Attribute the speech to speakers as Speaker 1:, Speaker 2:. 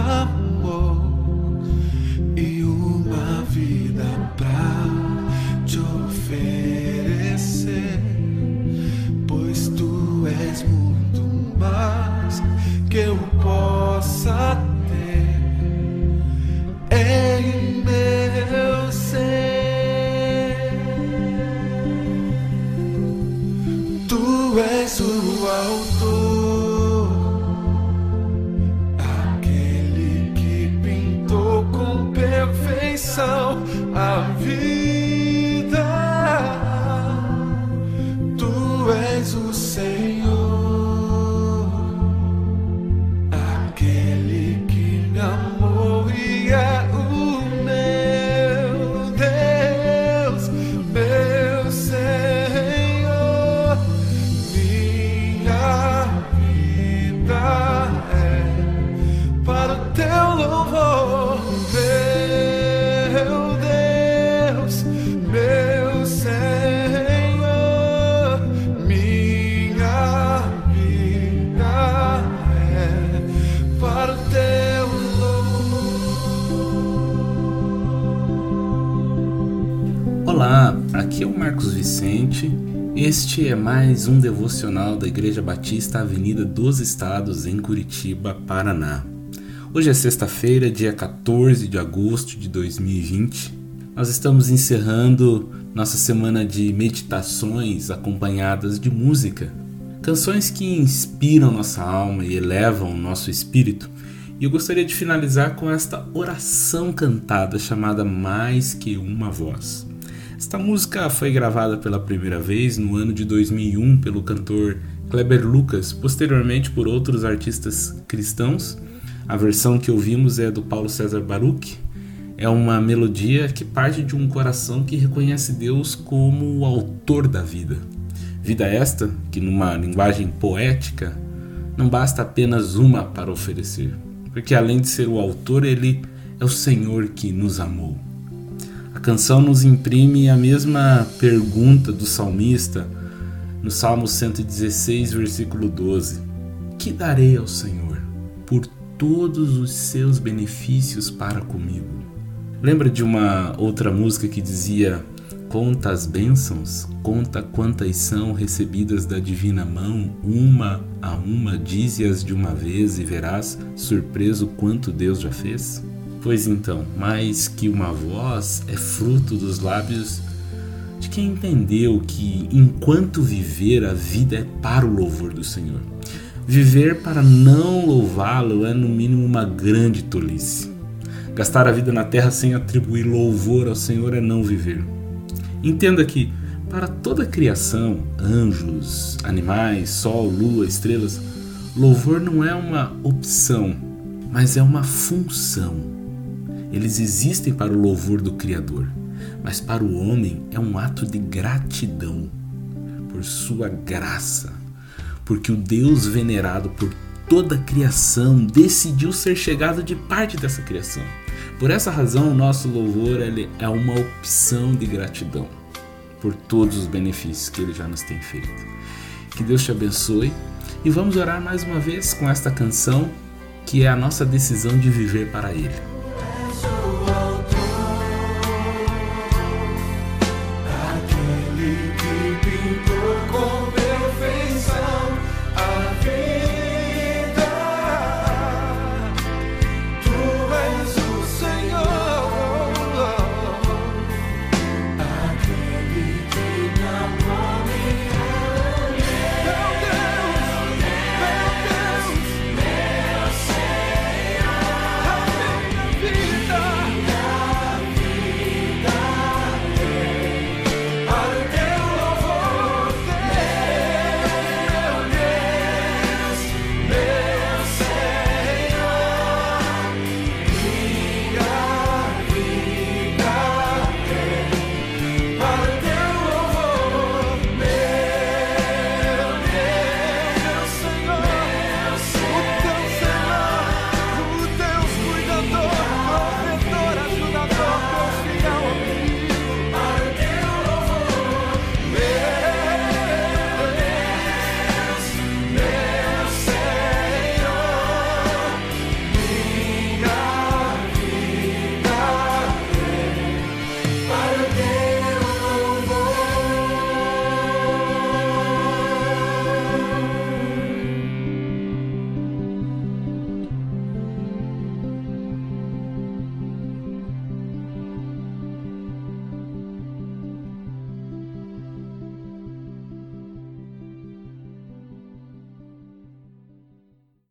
Speaker 1: amor e uma vida pra te oferecer, pois tu és muito mais que eu possa ter em meu ser. Tu és o autor. Perfeição a vida.
Speaker 2: Olá, aqui é o Marcos Vicente. Este é mais um devocional da Igreja Batista Avenida dos Estados, em Curitiba, Paraná. Hoje é sexta-feira, dia 14 de agosto de 2020. Nós estamos encerrando nossa semana de meditações acompanhadas de música. Canções que inspiram nossa alma e elevam nosso espírito. E eu gostaria de finalizar com esta oração cantada chamada Mais que uma voz. Esta música foi gravada pela primeira vez no ano de 2001 pelo cantor Kleber Lucas, posteriormente por outros artistas cristãos. A versão que ouvimos é do Paulo César Baruch. É uma melodia que parte de um coração que reconhece Deus como o autor da vida. Vida esta que, numa linguagem poética, não basta apenas uma para oferecer, porque além de ser o autor, ele é o Senhor que nos amou. A canção nos imprime a mesma pergunta do salmista no Salmo 116, versículo 12: Que darei ao Senhor por todos os seus benefícios para comigo? Lembra de uma outra música que dizia: Conta as bênçãos, conta quantas são recebidas da divina mão, uma a uma, dize-as de uma vez e verás, surpreso, quanto Deus já fez? Pois então, mais que uma voz é fruto dos lábios de quem entendeu que enquanto viver a vida é para o louvor do Senhor. Viver para não louvá-lo é no mínimo uma grande tolice. Gastar a vida na terra sem atribuir louvor ao Senhor é não viver. Entenda que para toda a criação, anjos, animais, sol, lua, estrelas, louvor não é uma opção, mas é uma função. Eles existem para o louvor do Criador, mas para o homem é um ato de gratidão por sua graça, porque o Deus venerado por toda a criação decidiu ser chegado de parte dessa criação. Por essa razão, o nosso louvor é uma opção de gratidão por todos os benefícios que ele já nos tem feito. Que Deus te abençoe e vamos orar mais uma vez com esta canção que é a nossa decisão de viver para ele.